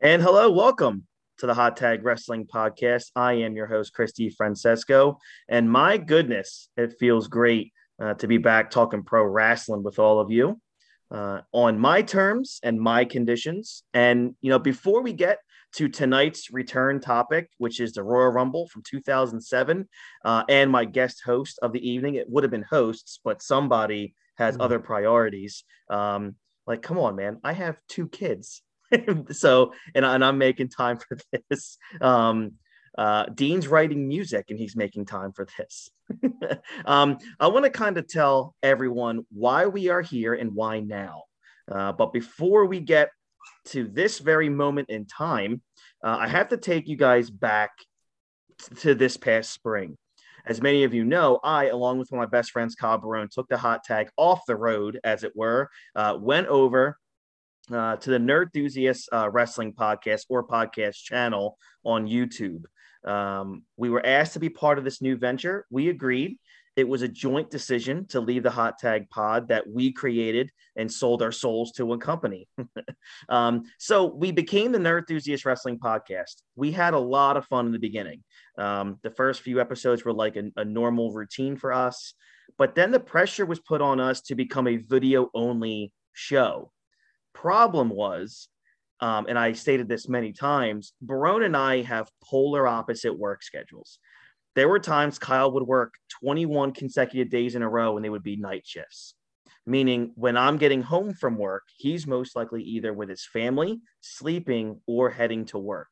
And hello, welcome to the Hot Tag Wrestling Podcast. I am your host, Christy Francesco. And my goodness, it feels great uh, to be back talking pro wrestling with all of you uh, on my terms and my conditions. And, you know, before we get to tonight's return topic, which is the Royal Rumble from 2007, uh, and my guest host of the evening, it would have been hosts, but somebody has mm-hmm. other priorities. Um, like, come on, man, I have two kids. so, and, and I'm making time for this. Um, uh, Dean's writing music and he's making time for this. um, I want to kind of tell everyone why we are here and why now. Uh, but before we get to this very moment in time, uh, I have to take you guys back to this past spring. As many of you know, I, along with one of my best friends, Kyle Barone, took the hot tag off the road, as it were, uh, went over uh, to the Nerd Enthusiast uh, Wrestling Podcast or podcast channel on YouTube. Um, we were asked to be part of this new venture. We agreed. It was a joint decision to leave the hot tag pod that we created and sold our souls to a company. um, so we became the Nerd Enthusiast Wrestling Podcast. We had a lot of fun in the beginning. Um, the first few episodes were like a, a normal routine for us, but then the pressure was put on us to become a video only show. Problem was, um, and I stated this many times, Barone and I have polar opposite work schedules there were times Kyle would work 21 consecutive days in a row and they would be night shifts. Meaning, when I'm getting home from work, he's most likely either with his family, sleeping, or heading to work.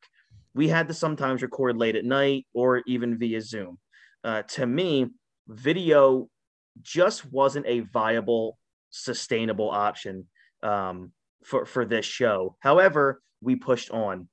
We had to sometimes record late at night or even via Zoom. Uh, to me, video just wasn't a viable, sustainable option um, for, for this show. However, we pushed on.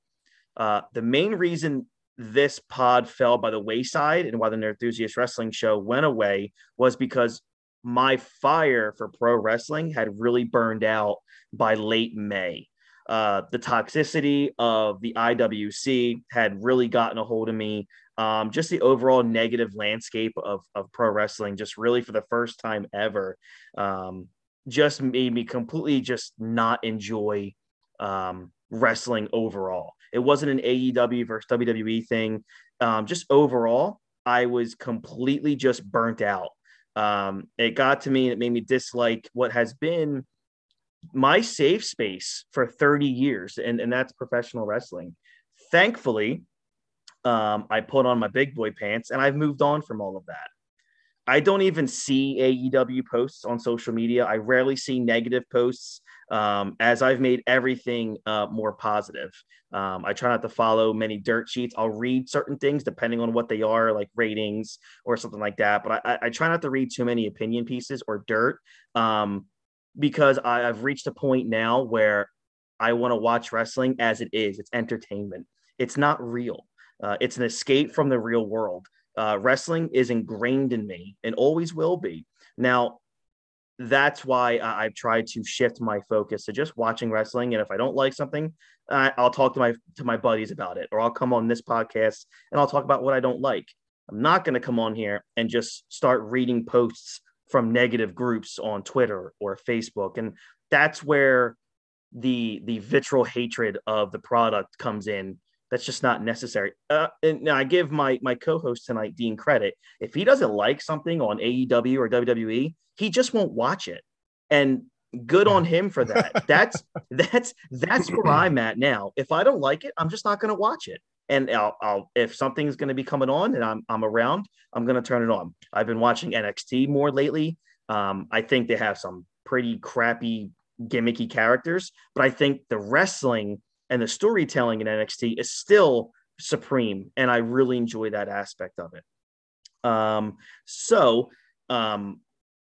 Uh, the main reason this pod fell by the wayside and why the Nerd Enthusiast Wrestling show went away was because my fire for pro wrestling had really burned out by late May. Uh, the toxicity of the IWC had really gotten a hold of me. Um, just the overall negative landscape of, of pro wrestling, just really for the first time ever, um, just made me completely just not enjoy um, wrestling overall. It wasn't an AEW versus WWE thing. Um, just overall, I was completely just burnt out. Um, it got to me it made me dislike what has been my safe space for 30 years, and, and that's professional wrestling. Thankfully, um, I put on my big boy pants and I've moved on from all of that. I don't even see AEW posts on social media. I rarely see negative posts um, as I've made everything uh, more positive. Um, I try not to follow many dirt sheets. I'll read certain things depending on what they are, like ratings or something like that. But I, I try not to read too many opinion pieces or dirt um, because I, have reached a point now where I want to watch wrestling as it is. It's entertainment. It's not real. Uh, it's an escape from the real world. Uh, wrestling is ingrained in me and always will be. Now, that's why I, have tried to shift my focus to just watching wrestling. And if I don't like something, I'll talk to my to my buddies about it, or I'll come on this podcast and I'll talk about what I don't like. I'm not going to come on here and just start reading posts from negative groups on Twitter or Facebook, and that's where the the vitriol hatred of the product comes in that's just not necessary. Uh, and now I give my my co-host tonight, Dean, credit. If he doesn't like something on AEW or WWE, he just won't watch it. And good on him for that. That's that's that's where I'm at now. If I don't like it, I'm just not going to watch it. And I'll, I'll if something's going to be coming on and I'm I'm around, I'm going to turn it on. I've been watching NXT more lately. Um, I think they have some pretty crappy gimmicky characters, but I think the wrestling and the storytelling in NXT is still supreme, and I really enjoy that aspect of it. Um, so um,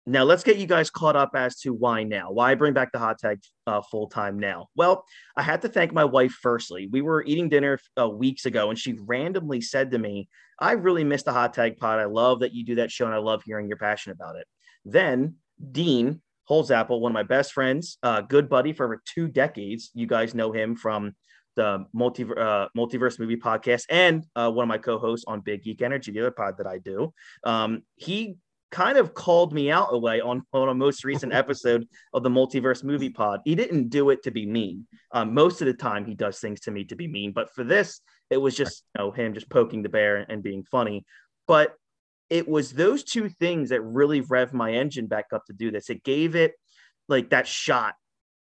now let's get you guys caught up as to why now. Why I bring back the hot tag uh, full time now? Well, I had to thank my wife firstly. We were eating dinner uh, weeks ago, and she randomly said to me, "I really missed the hot tag pod. I love that you do that show, and I love hearing your passion about it." Then Dean Holzapple, one of my best friends, good buddy for over two decades. You guys know him from the multi, uh, multiverse movie podcast and uh, one of my co-hosts on Big Geek Energy, the other pod that I do. Um, he kind of called me out away on, on a most recent episode of the multiverse movie pod. He didn't do it to be mean. Um, most of the time, he does things to me to be mean, but for this, it was just you know him just poking the bear and being funny. But it was those two things that really revved my engine back up to do this. It gave it like that shot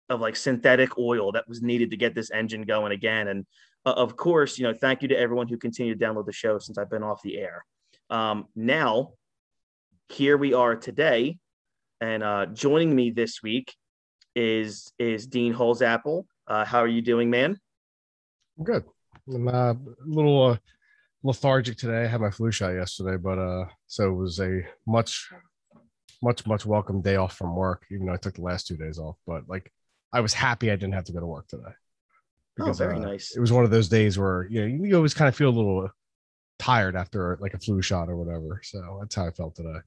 of like synthetic oil that was needed to get this engine going again. And uh, of course, you know, thank you to everyone who continued to download the show since I've been off the air. Um, now, here we are today, and uh, joining me this week is is Dean Holzapple. Uh, how are you doing, man? I'm good. I'm uh, a little uh, lethargic today. I had my flu shot yesterday, but uh, so it was a much, much, much welcome day off from work. Even though I took the last two days off, but like I was happy I didn't have to go to work today. Because, oh, very uh, nice. It was one of those days where you know you always kind of feel a little tired after like a flu shot or whatever. So that's how I felt today.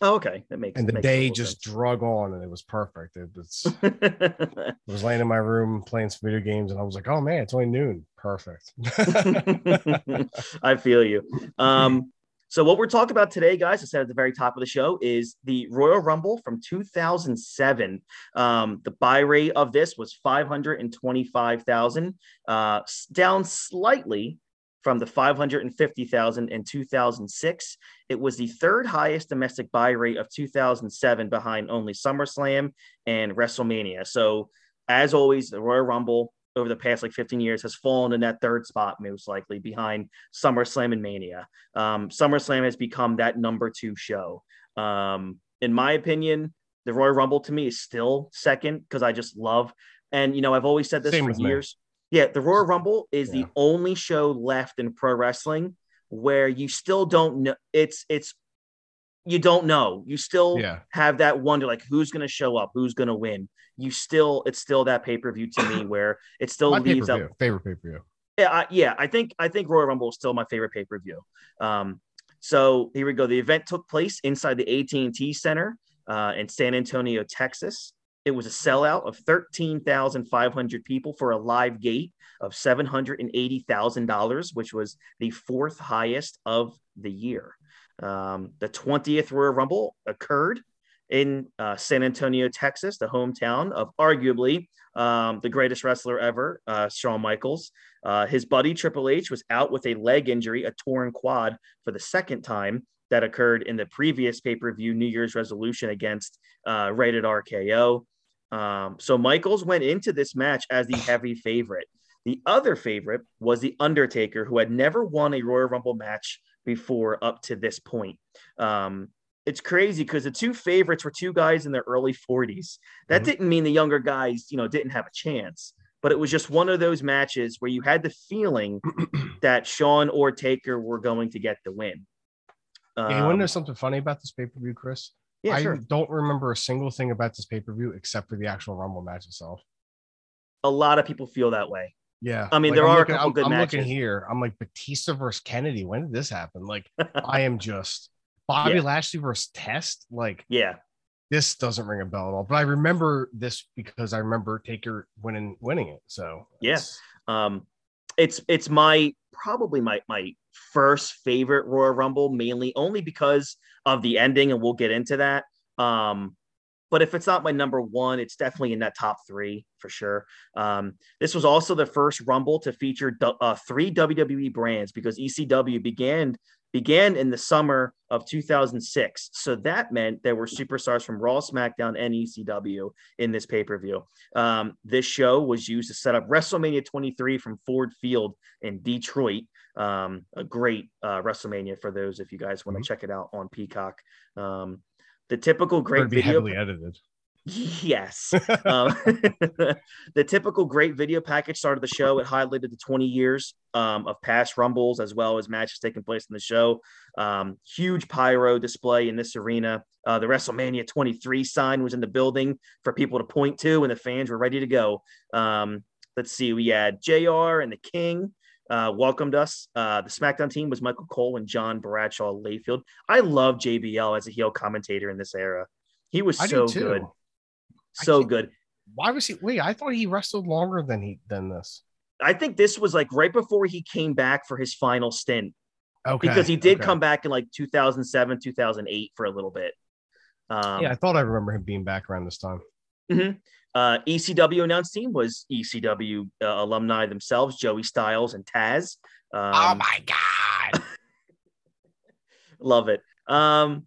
Oh, okay, that makes. And the makes day just sense. drug on, and it was perfect. It was. I was laying in my room playing some video games, and I was like, "Oh man, it's only noon. Perfect." I feel you. Um, so what we're talking about today, guys, I said at the very top of the show, is the Royal Rumble from 2007. Um, the buy rate of this was 525,000, uh, down slightly from the 550,000 in 2006. It was the third highest domestic buy rate of 2007 behind only SummerSlam and WrestleMania. So, as always, the Royal Rumble over the past like 15 years has fallen in that third spot, most likely behind SummerSlam and Mania. Um, SummerSlam has become that number two show. Um, in my opinion, the Royal Rumble to me is still second because I just love, and you know, I've always said this Same for years. Me yeah, the Royal Rumble is yeah. the only show left in pro wrestling where you still don't know. It's it's you don't know. You still yeah. have that wonder, like who's going to show up, who's going to win. You still, it's still that pay per view to me where it still my leaves out favorite pay per view. Yeah, I, yeah. I think I think Royal Rumble is still my favorite pay per view. Um, so here we go. The event took place inside the AT and T Center uh, in San Antonio, Texas. It was a sellout of 13,500 people for a live gate of $780,000, which was the fourth highest of the year. Um, the 20th Royal Rumble occurred in uh, San Antonio, Texas, the hometown of arguably um, the greatest wrestler ever, uh, Shawn Michaels. Uh, his buddy Triple H was out with a leg injury, a torn quad, for the second time that occurred in the previous pay per view New Year's resolution against uh, Rated RKO. Um, so Michaels went into this match as the heavy favorite. The other favorite was The Undertaker, who had never won a Royal Rumble match before up to this point. Um, it's crazy because the two favorites were two guys in their early 40s. That mm-hmm. didn't mean the younger guys, you know, didn't have a chance, but it was just one of those matches where you had the feeling that Shawn or Taker were going to get the win. Um, yeah, you want to know something funny about this pay per view, Chris? Yeah, I sure. don't remember a single thing about this pay per view except for the actual Rumble match itself. A lot of people feel that way. Yeah, I mean, like, there I'm are looking, a couple I'm, good I'm matches. looking here. I'm like Batista versus Kennedy. When did this happen? Like, I am just Bobby yeah. Lashley versus Test. Like, yeah, this doesn't ring a bell at all. But I remember this because I remember Taker winning winning it. So yes, yeah. um, it's it's my probably my my first favorite Royal Rumble, mainly only because of the ending, and we'll get into that. Um, but if it's not my number one, it's definitely in that top three for sure. Um, this was also the first Rumble to feature uh, three WWE brands because ECW began began in the summer of 2006. So that meant there were superstars from Raw, SmackDown, and ECW in this pay per view. Um, this show was used to set up WrestleMania 23 from Ford Field in Detroit. Um, a great uh, WrestleMania for those if you guys want to mm-hmm. check it out on Peacock. Um, the typical great video heavily edited. Yes. um, the typical great video package started the show. It highlighted the 20 years um, of past Rumbles as well as matches taking place in the show. Um, huge pyro display in this arena. Uh, the WrestleMania 23 sign was in the building for people to point to, and the fans were ready to go. Um, let's see, we had JR and the King uh, welcomed us. Uh, the SmackDown team was Michael Cole and John Bradshaw Layfield. I love JBL as a heel commentator in this era. He was so good, so good. Why was he? Wait, I thought he wrestled longer than he than this. I think this was like right before he came back for his final stint. Okay. because he did okay. come back in like 2007, 2008 for a little bit. Um, yeah, I thought I remember him being back around this time. Uh, ECW announced team was ECW uh, alumni themselves, Joey Styles and Taz. Um, oh my god. love it. Um,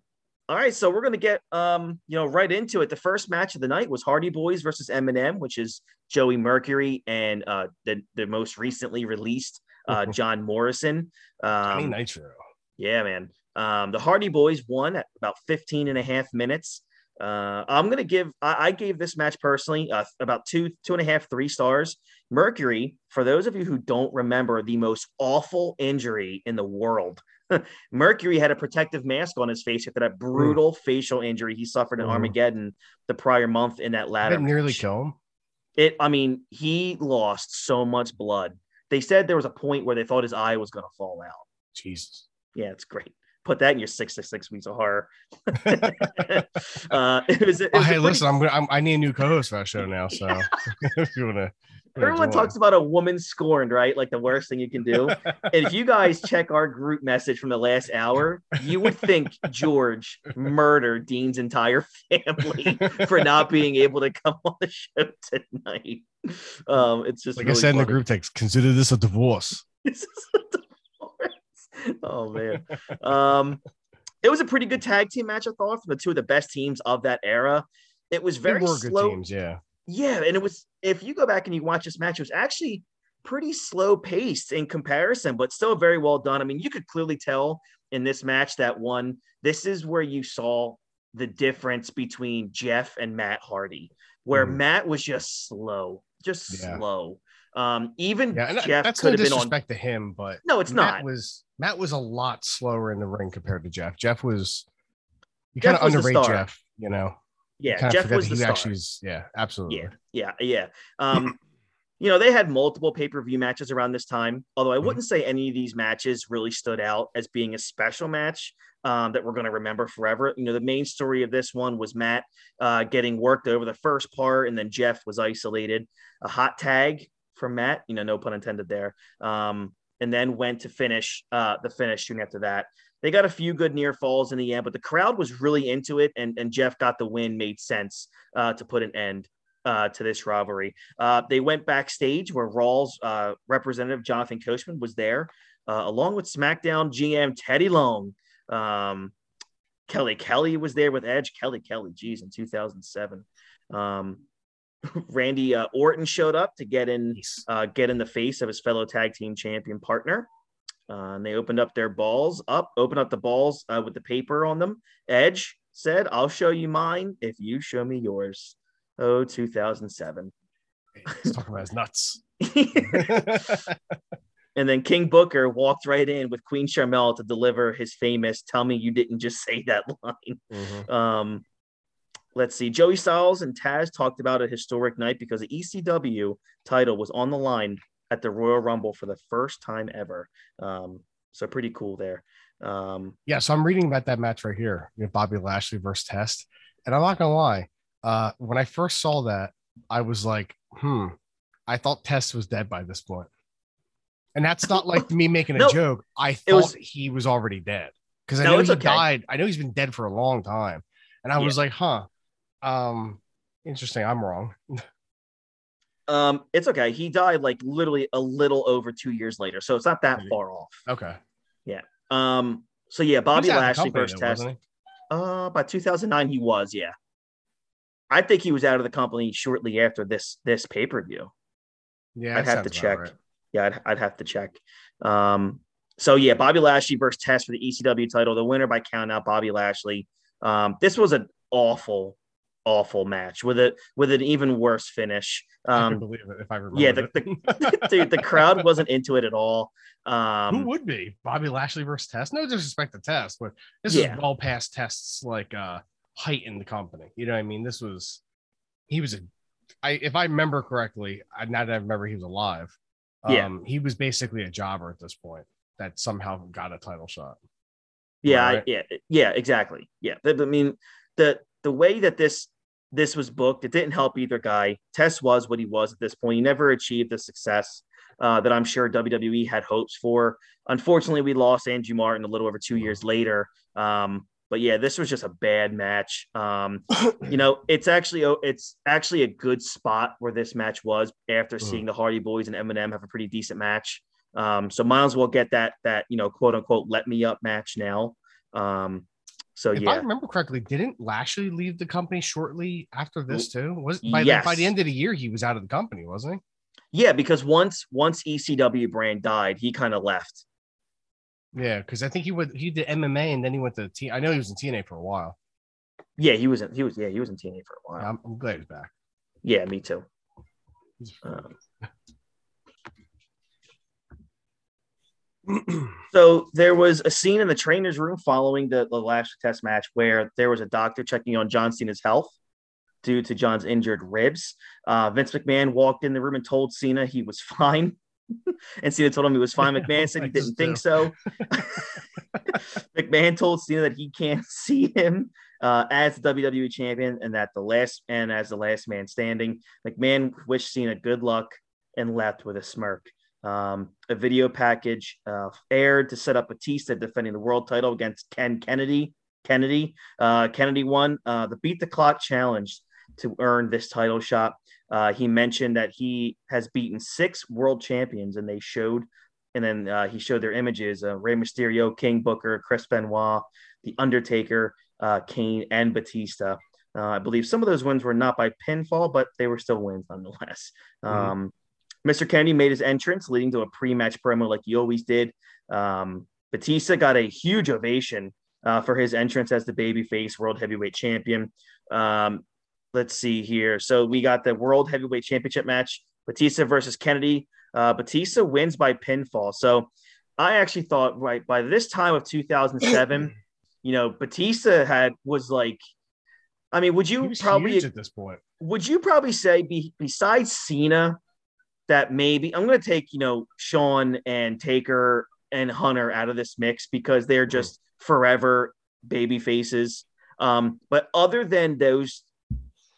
all right, so we're gonna get um, you know right into it. The first match of the night was Hardy Boys versus MNM, which is Joey Mercury and uh, the the most recently released uh, John Morrison. Um, Nitro. yeah, man. Um, the Hardy Boys won at about 15 and a half minutes. Uh, I'm gonna give I, I gave this match personally uh, about two, two and a half, three stars. Mercury, for those of you who don't remember the most awful injury in the world, Mercury had a protective mask on his face after that brutal facial injury he suffered in Mhm. Armageddon the prior month in that ladder. Didn't nearly kill him. It, I mean, he lost so much blood. They said there was a point where they thought his eye was gonna fall out. Jesus. Yeah, it's great. Put that in your six to six weeks of horror. uh, it was, it Oh, was a hey, pretty- listen, I'm gonna. I'm, I need a new co-host for that show now. So if you wanna, Everyone talks about a woman scorned, right? Like the worst thing you can do. and if you guys check our group message from the last hour, you would think George murdered Dean's entire family for not being able to come on the show tonight. Um, it's just like I really said in the group text, consider this a divorce. This is a divorce. Oh man. Um, it was a pretty good tag team match, I thought, from the two of the best teams of that era. It was very slow. teams, yeah. Yeah, and it was if you go back and you watch this match, it was actually pretty slow paced in comparison, but still very well done. I mean, you could clearly tell in this match that one, this is where you saw the difference between Jeff and Matt Hardy, where Mhm. Matt was just slow, just Yeah. slow. Um, even Yeah, that- Jeff that's could no have been on. disrespect to him, but No, it's Matt not. was Matt was a lot slower in the ring compared to Jeff. Jeff was you kind of underrate. Jeff, you know. Yeah, Jeff was the he star. actually is, yeah, absolutely. Yeah, yeah, yeah. Um, you know, they had multiple pay per view matches around this time. Although I Mhm. wouldn't say any of these matches really stood out as being a special match um, that we're going to remember forever. You know, the main story of this one was Matt uh, getting worked over the first part, and then Jeff was isolated. A hot tag from Matt. You know, no pun intended there. Um, and then went to finish uh, the finish soon after that. They got a few good near falls in the end, but the crowd was really into it, and, and Jeff got the win. Made sense uh, to put an end uh, to this rivalry. Uh, they went backstage where Raw's uh, representative Jonathan Coachman was there, uh, along with SmackDown GM Teddy Long. Um, Kelly Kelly was there with Edge. Kelly Kelly, geez, in 2007. Um, Randy uh, Orton showed up to get in uh, get in the face of his fellow tag team champion partner. Uh, and they opened up their balls up, opened up the balls uh, with the paper on them. Edge said, I'll show you mine if you show me yours. Oh, 2007. He's talking about his nuts. and then King Booker walked right in with Queen Sharmell to deliver his famous "Tell me you didn't just say that" line. Mhm. Um, let's see. Joey Styles and Taz talked about a historic night because the ECW title was on the line at the Royal Rumble for the first time ever. Um, so pretty cool there. Um, Yeah, so I'm reading about that match right here. You know, Bobby Lashley versus Test. And I'm not gonna lie, uh, when I first saw that, I was like, hmm, I thought Test was dead by this point. And that's not like me making a No, joke. I thought was- he was already dead. Because I No, know he okay. died. I know he's been dead for a long time. And I was like, huh. Um, interesting. I'm wrong. um, it's okay. He died like literally a little over two years later, so it's not that Maybe. far off. Okay. Yeah. Um, so yeah, Bobby out of the Lashley first Test. Uh, by 2009, he was. Yeah, I think he was out of the company shortly after this this pay per view. Yeah, I'd have to check. right. Yeah, I'd, I'd have to check. Um, so yeah, Bobby Lashley versus Test for the ECW title. The winner by count out, Bobby Lashley. Um, this was an awful, awful match with a with an even worse finish. Um, believe it if I remember. yeah, the, the, dude, the crowd wasn't into it at all. Who Um, would be Bobby Lashley versus Test? No disrespect to Test, but this Yeah. is well past Test's like uh height in the company. You know what I mean? This was he was a I if I remember correctly, I now that I remember he was alive. Um Yeah. he was basically a jobber at this point that somehow got a title shot. Yeah, I- yeah, yeah, exactly. Yeah, I mean the the way that this this was booked, it didn't help either guy. Test was what he was at this point. He never achieved the success uh, that I'm sure WWE had hopes for. Unfortunately, we lost Andrew Martin a little over two years later. Um, but yeah, this was just a bad match. Um, you know, it's actually it's actually a good spot where this match was after mm. seeing the Hardy Boys and MNM have a pretty decent match. Um, so might as well get that that you know quote unquote let me up match now. Um, so if yeah, I remember correctly, didn't Lashley leave the company shortly after this too? Was by yes. the, by the end of the year he was out of the company, wasn't he? Yeah, because once once ECW brand died, he kind of left. Yeah, because I think he would he did MMA and then he went to T. I know he was in TNA for a while. Yeah, he was in he was yeah he was in TNA for a while. I'm, I'm glad he's back. Yeah, me too. Um, so there was a scene in the trainer's room following the, the last test match where there was a doctor checking on John Cena's health due to John's injured ribs. Uh, Vince McMahon walked in the room and told Cena he was fine. and Cena told him he was fine. McMahon said he didn't think so. McMahon told Cena that he can't see him uh, as the WWE champion and that the last and as the last man standing. McMahon wished Cena good luck and left with a smirk. Um, a video package uh, aired to set up Batista defending the world title against Ken Kennedy. Kennedy, uh, Kennedy won uh, the Beat the Clock challenge to earn this title shot. Uh, he mentioned that he has beaten six world champions, and they showed, and then uh, he showed their images: uh, Rey Mysterio, King Booker, Chris Benoit, The Undertaker, uh, Kane, and Batista. Uh, I believe some of those wins were not by pinfall, but they were still wins nonetheless. Mm-hmm. Um, Mr. Kennedy made his entrance, leading to a pre-match promo like he always did. Um, Batista got a huge ovation uh, for his entrance as the babyface world heavyweight champion. Um, let's see here. So we got the World Heavyweight Championship match, Batista versus Kennedy. Uh, Batista wins by pinfall. So I actually thought right by this time of 2007, you know, Batista had was like, I mean, would you probably at this point? Would you probably say be, besides Cena that maybe I'm going to take you know Shawn and Taker and Hunter out of this mix because they're just forever baby faces. Um, but other than those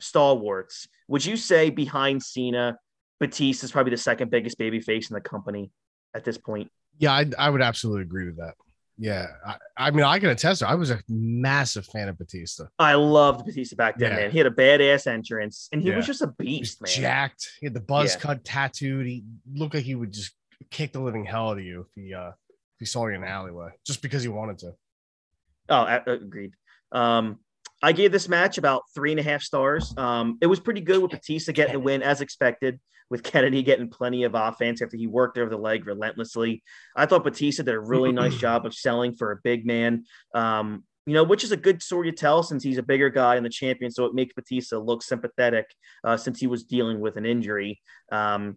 stalwarts. Would you say behind Cena, Batista is probably the second biggest baby face in the company at this point? Yeah, I, I would absolutely agree with that. Yeah, I, I, mean, I can attest. to. I was a massive fan of Batista. I loved Batista back then, yeah. man. He had a badass entrance, and he yeah. was just a beast, man. Jacked. He had the buzz yeah. cut tattooed. He looked like he would just kick the living hell out of you if he uh if he saw you in the alleyway, just because he wanted to. Oh, agreed. Um, I gave this match about three and a half stars. Um, it was pretty good with Batista getting the win as expected, with Kennedy getting plenty of offense after he worked over the leg relentlessly. I thought Batista did a really nice job of selling for a big man. Um, you know, which is a good story to tell since he's a bigger guy and the champion. So it makes Batista look sympathetic uh, since he was dealing with an injury. Um,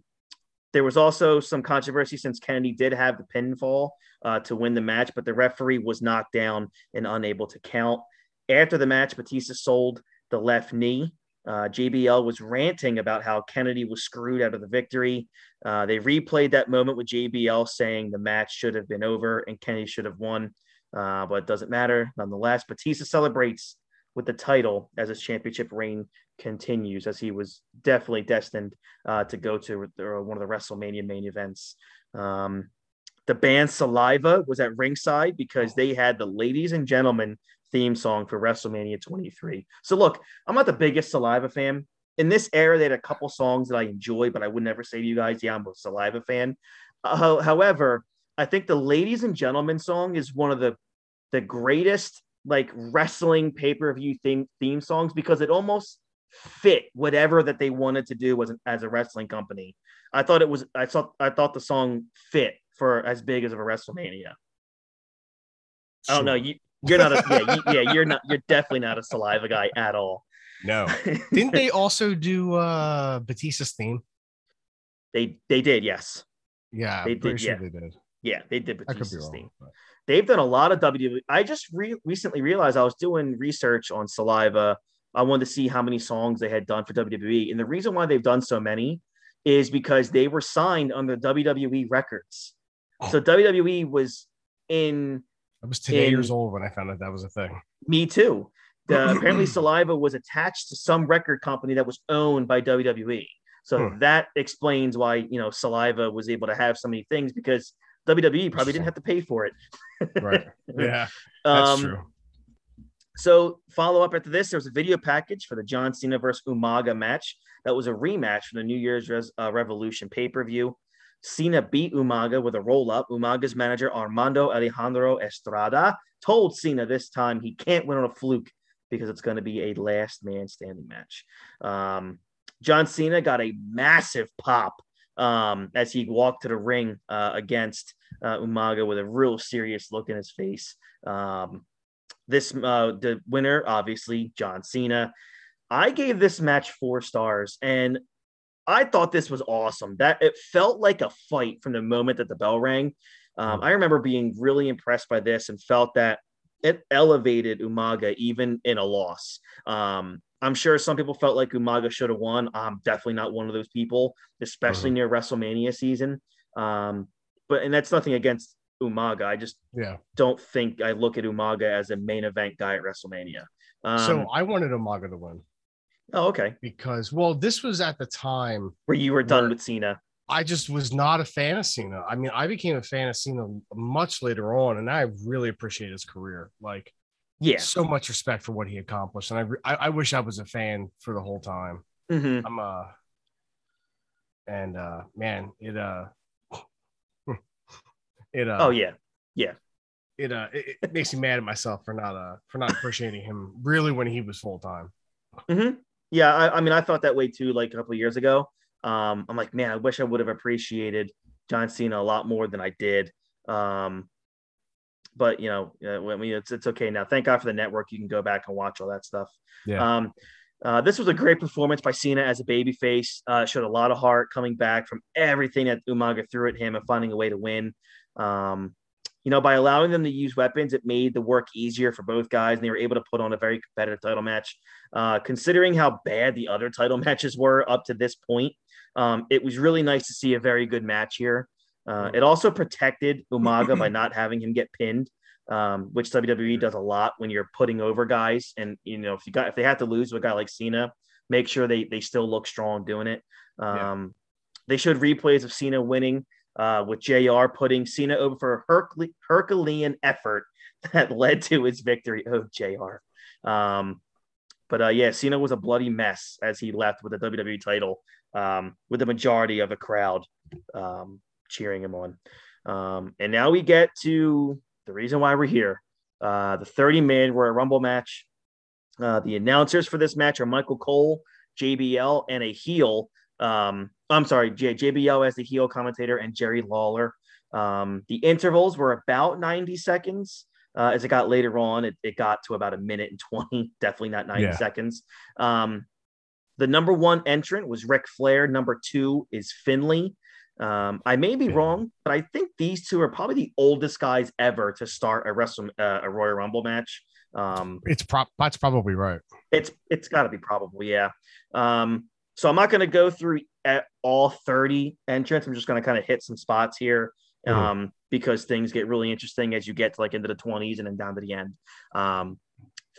there was also some controversy since Kennedy did have the pinfall uh, to win the match, but the referee was knocked down and unable to count. After the match, Batista sold the left knee. Uh, JBL was ranting about how Kennedy was screwed out of the victory. Uh, they replayed that moment with JBL saying the match should have been over and Kennedy should have won, uh, but it doesn't matter. Nonetheless, Batista celebrates with the title as his championship reign continues, as he was definitely destined uh, to go to one of the WrestleMania main events. Um, the band Saliva was at ringside because they had the ladies and gentlemen theme song for WrestleMania 23. So look, I'm not the biggest Saliva fan. In this era, they had a couple songs that I enjoy, but I would never say to you guys, yeah, I'm a Saliva fan. Uh, however, I think the ladies and gentlemen song is one of the the greatest like wrestling pay-per-view theme theme songs because it almost fit whatever that they wanted to do as, as a wrestling company. I thought it was I thought I thought the song fit for as big as of a WrestleMania. Sure. I don't know. You you're not a yeah, you, yeah, you're not you're definitely not a saliva guy at all. No. Didn't they also do uh Batista's theme? They they did, yes. Yeah, they did. Sure yeah. they did. Yeah, they did Batista's wrong, theme. But... They've done a lot of WWE. I just re- recently realized I was doing research on Saliva. I wanted to see how many songs they had done for WWE, and the reason why they've done so many is because they were signed under WWE records. Oh. So WWE was in I was 10 in, years old when I found out that was a thing. Me too. The, apparently, Saliva was attached to some record company that was owned by WWE. So hmm. that explains why you know Saliva was able to have so many things because WWE probably didn't have to pay for it. right. Yeah. That's um, true. So follow up after this, there was a video package for the John Cena versus Umaga match. That was a rematch from the New Year's Res- uh, Revolution pay per view. Cena beat Umaga with a roll up. Umaga's manager Armando Alejandro Estrada told Cena this time he can't win on a fluke because it's going to be a last man standing match. Um, John Cena got a massive pop um, as he walked to the ring uh, against uh, Umaga with a real serious look in his face. Um, this uh, the winner, obviously, John Cena. I gave this match four stars, and I thought this was awesome. That it felt like a fight from the moment that the bell rang. Um, I remember being really impressed by this and felt that it elevated Umaga even in a loss. Um, I'm sure some people felt like Umaga should have won. I'm definitely not one of those people, especially uh-huh. near WrestleMania season. Um, but and that's nothing against Umaga. I just yeah don't think I look at Umaga as a main event guy at WrestleMania. Um, so I wanted Umaga to win. Oh, okay. Because well, this was at the time where you were done with Cena. I just was not a fan of Cena. I mean, I became a fan of Cena much later on, and I really appreciate his career. Like, yeah, so much respect for what he accomplished, and I I, I wish I was a fan for the whole time. Mm-hmm. I'm uh, and uh, man, it uh, it uh, oh yeah, yeah. It uh, it, it makes me mad at myself for not uh for not appreciating him really when he was full time. Mm-hmm. Yeah, I, I mean, I thought that way too, like a couple years ago. Um, I'm like, man, I wish I would have appreciated John Cena a lot more than I did. Um, but you know, I mean, it's it's okay now. Thank God for the network. You can go back and watch all that stuff. Yeah. Um, uh, this was a great performance by Cena as a babyface. Uh, showed a lot of heart coming back from everything that Umaga threw at him and finding a way to win. Um, you know, by allowing them to use weapons, it made the work easier for both guys, and they were able to put on a very competitive title match. Uh, considering how bad the other title matches were up to this point, um, it was really nice to see a very good match here. Uh, it also protected Umaga by not having him get pinned, um, which WWE does a lot when you're putting over guys. And you know, if you got if they have to lose to a guy like Cena, make sure they they still look strong doing it. Um, yeah. They showed replays of Cena winning uh, with JR putting Cena over for a Herculean effort that led to his victory. Oh, JR. Um, but uh, yeah, Cena was a bloody mess as he left with the WWE title, um, with the majority of the crowd um, cheering him on. Um, and now we get to the reason why we're here. Uh, the 30 man Royal Rumble match. Uh, the announcers for this match are Michael Cole, JBL, and a heel um, I'm sorry, J- JBL as the heel commentator and Jerry Lawler. Um, the intervals were about 90 seconds. Uh, as it got later on, it, it got to about a minute and 20, definitely not 90 yeah. seconds. Um, the number one entrant was Ric Flair. Number two is Finlay. Um, I may be wrong, but I think these two are probably the oldest guys ever to start a Wrestle uh, a Royal Rumble match. Um, it's prop. That's probably right. It's it's got to be probably yeah. Um, so I'm not going to go through at all 30 entrants. I'm just going to kind of hit some spots here mm-hmm. um, because things get really interesting as you get to like into the 20s and then down to the end. Um,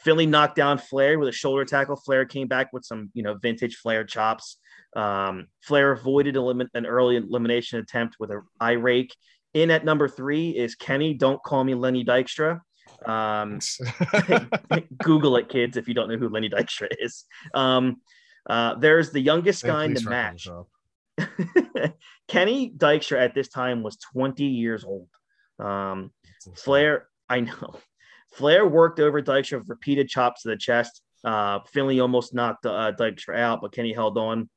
Finlay knocked down Flair with a shoulder tackle. Flair came back with some, you know, vintage Flair chops. Um, Flair avoided an early elimination attempt with an eye rake. In at number three is Kenny. Don't call me Lenny Dykstra. Um, Google it, kids, if you don't know who Lenny Dykstra is. Um, uh, there's the youngest guy in the match. Kenny Dykstra at this time was 20 years old. Um, Flair, I know. Flair worked over Dykstra with repeated chops to the chest. Uh, Finlay almost knocked uh, Dykstra out, but Kenny held on.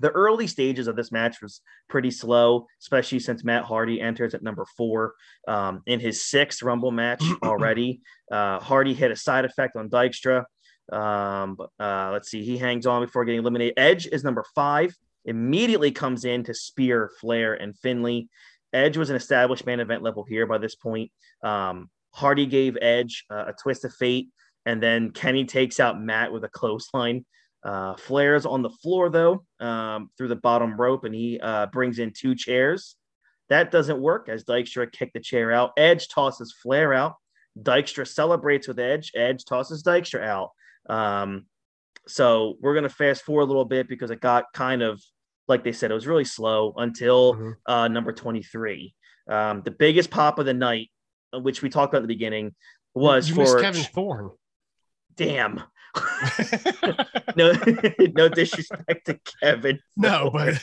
The early stages of this match was pretty slow, especially since Matt Hardy enters at number four um, in his sixth Rumble match already. Uh, Hardy hit a side effect on Dykstra. Um, but, uh, let's see. He hangs on before getting eliminated. Edge is number five. Immediately comes in to spear Flair and Finlay. Edge was an established main event level here by this point. Um, Hardy gave Edge uh, a twist of fate, and then Kenny takes out Matt with a clothesline. Uh, Flair's on the floor though, um, through the bottom rope, and he uh, brings in two chairs. That doesn't work as Dykstra kicked the chair out. Edge tosses Flair out. Dykstra celebrates with Edge. Edge tosses Dykstra out. Um, so we're going to fast forward a little bit because it got kind of like they said, it was really slow until Mhm. uh, number 23. Um, the biggest pop of the night, uh, which we talked about at the beginning, was you for Kevin Thorn. damn. no, no disrespect to Kevin. no, but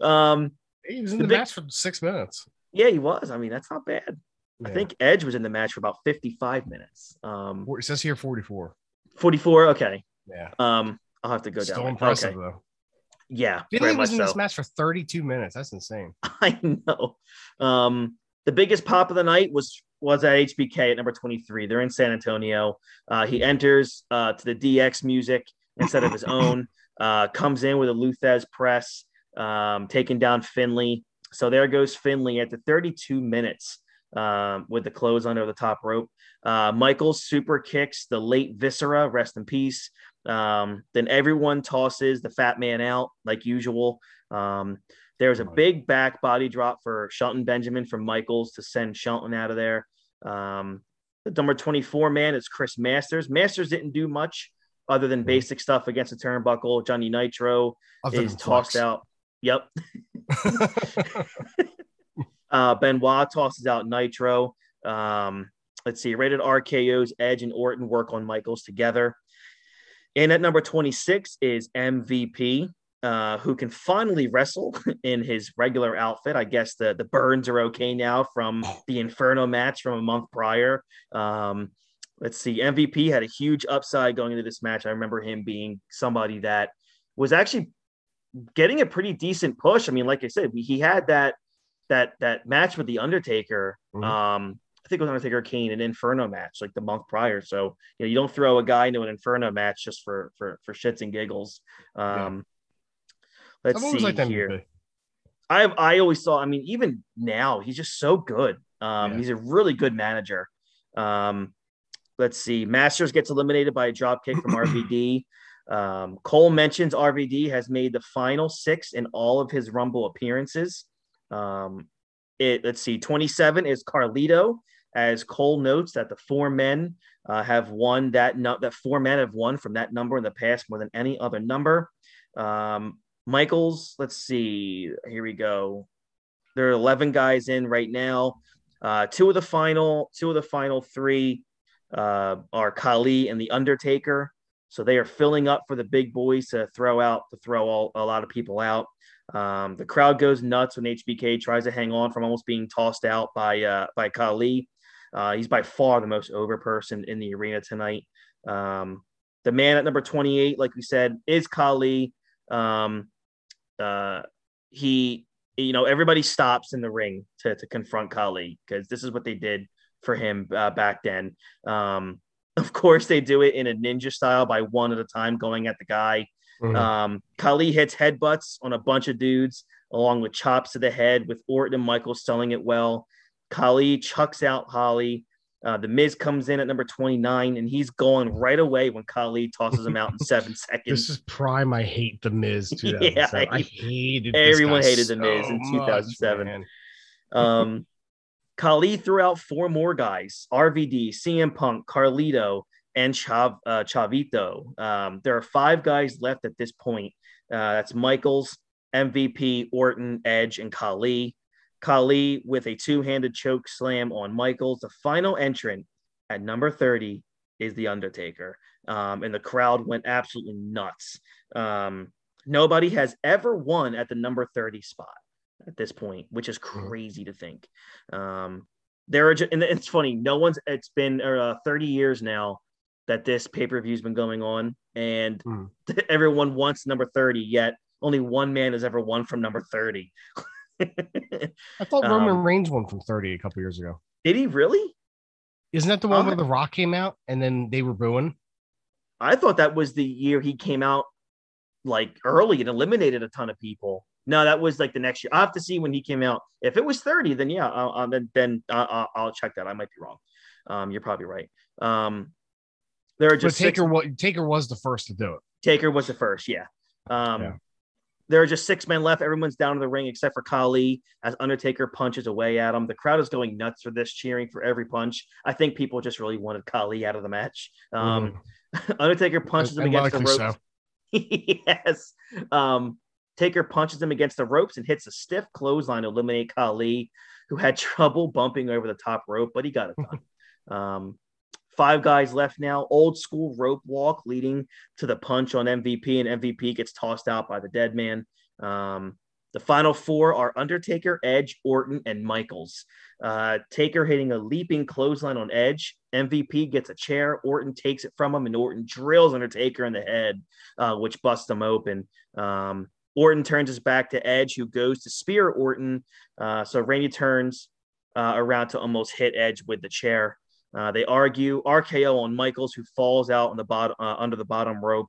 um, he was in The the, big- match for six minutes. yeah, he was. I mean, that's not bad. I think Edge was in the match for about 55 minutes. Um, it says here 44. 44. Okay. Yeah. Um, I'll have to go down. Still down. impressive Okay. though. Yeah, Finlay was in this match for 32 minutes. That's insane. I know. Um, the biggest pop of the night was was at HBK at number 23. They're in San Antonio. Uh, he enters uh, to the DX music instead of his own. Uh, comes in with a Lou Thesz press, um, taking down Finlay. So there goes Finlay at the 32 minutes um, with the close under the top rope. Uh, Michaels super kicks the late Viscera, rest in peace. Um, then everyone tosses the fat man out like usual. Um, there's a big back body drop for Shelton Benjamin from Michaels to send Shelton out of there. Um, the number 24 man is Chris Masters. Masters didn't do much other than Mhm. basic stuff against the turnbuckle. Johnny Nitro Other is tossed out. Yep. Uh, Benoit tosses out Nitro. Um, let's see, rated RKO's Edge and Orton work on Michaels together. And at number 26 is MVP, uh, who can finally wrestle in his regular outfit. I guess the, the burns are okay now from the Inferno match from a month prior. Um, let's see, MVP had a huge upside going into this match. I remember him being somebody that was actually getting a pretty decent push. I mean, like I said, he had that that that match with the Undertaker. Mhm. Um, I think it was Undertaker Kane, an Inferno match like the month prior. So you know, you don't throw a guy into an Inferno match just for for for shits and giggles. Um, Let's I've always see liked here. I I always saw. I mean, even now, he's just so good. Um, Yeah. He's a really good manager. Um, let's see. Masters gets eliminated by a drop kick from RVD. Um, Cole mentions RVD has made the final six in all of his Rumble appearances. Um, it let's see. Twenty seven is Carlito. As Cole notes that the four men uh, have won that no, that four men have won from that number in the past more than any other number. Um, Michaels, let's see. Here we go. There are 11 guys in right now. Uh, two of the final, two of the final three uh, are Khali and the Undertaker. So they are filling up for the big boys to throw out to throw all, a lot of people out. Um, the crowd goes nuts when HBK tries to hang on from almost being tossed out by uh, by Khali. Uh, he's by far the most over person in the arena tonight. Um, the man at number 28, like we said, is Khali. Um, uh, he, you know, everybody stops in the ring to, to confront Khali because this is what they did for him uh, back then. Um, of course, they do it in a ninja style by one at a time, going at the guy. Mhm. Um, Khali hits headbutts on a bunch of dudes, along with chops to the head, with Orton and Michaels selling it well. Khali chucks out Holly. Uh, the Miz comes in at number 29, and he's going right away when Khali tosses him out in seven seconds. This is prime. I hate the Miz. Yeah, I I- hated. this everyone hated The Miz in so much, 2007. man. Um, Khali threw out four more guys: RVD, CM Punk, Carlito, and Chav, uh, Chavito. Um, there are five guys left at this point. Uh, that's Michaels, MVP, Orton, Edge, and Khali. Khali with a two-handed choke slam on Michaels. The final entrant at number 30 is The Undertaker. Um, and the crowd went absolutely nuts. Um, nobody has ever won at the number 30 spot at this point, which is crazy to think. Um, there are, ju- and it's funny, no one's, it's been uh, 30 years now that this pay per view has been going on, and Mhm. everyone wants number 30, yet only one man has ever won from number 30. I thought Roman Um, Reigns won from 30 a couple years ago. Did he really? Isn't that the one Uh, where The Rock came out and then they were booing? I thought that was the year he came out like early and eliminated a ton of people. No, that was like the next year. I have to see when he came out. If it was 30, then yeah, I'll, I'll- then, then uh, I'll, I'll check that. I might be wrong. Um, you're probably right. Um, there are But just six, Taker, Taker was the first to do it. Taker was the first, yeah. Um, Yeah. There are just six men left. Everyone's down in the ring except for Khali as Undertaker punches away at him. The crowd is going nuts for this, cheering for every punch. I think people just really wanted Khali out of the match. Um, Undertaker punches him And against the ropes. so. yes. Um, Taker punches him against the ropes and hits a stiff clothesline to eliminate Khali, who had trouble bumping over the top rope, but he got it done. um, five guys left now. Old school rope walk leading to the punch on MVP, and MVP gets tossed out by the dead man. Um, the final four are Undertaker, Edge, Orton, and Michaels. Uh, Taker hitting a leaping clothesline on Edge. MVP gets a chair. Orton takes it from him, and Orton drills Undertaker in the head, uh, which busts him open. Um, Orton turns his back to Edge, who goes to spear Orton. Uh, so Randy turns uh, around to almost hit Edge with the chair. Uh, they argue RKO on Michaels, who falls out on the bottom uh, under the bottom rope.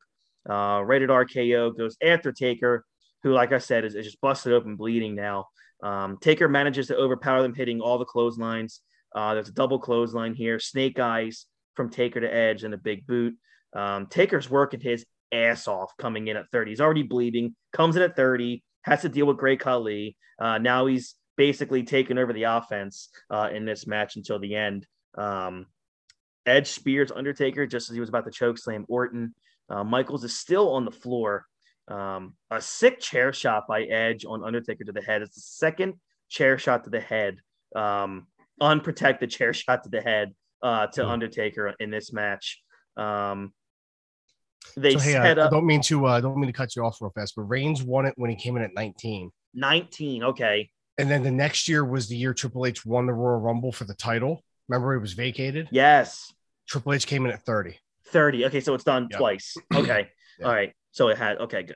Uh, rated RKO goes after Taker, who, like I said, is, is just busted open, bleeding now. Um, Taker manages to overpower them, hitting all the clotheslines. Uh, there's a double clothesline here. Snake eyes from Taker to Edge and a big boot. Um, Taker's working his ass off coming in at 30. He's already bleeding, comes in at 30, has to deal with Great Khali. Uh, now he's basically taken over the offense in this match until the end. Um, Edge spears Undertaker just as he was about to choke slam Orton. Uh, Michaels is still on the floor. Um, a sick chair shot by Edge on Undertaker to the head. It's the second chair shot to the head. Um, unprotected chair shot to the head uh, to Undertaker in this match. Um, they so, hey, set I, up I don't mean to uh, don't mean to cut you off real fast, but Reigns won it when he came in at 19. 19. Okay. And then the next year was the year Triple H won the Royal Rumble for the title. Remember, it was vacated. Yes. Triple H came in at 30. 30. Okay. So it's done Yep. twice. Okay. Yeah. All right. So it had, okay, good.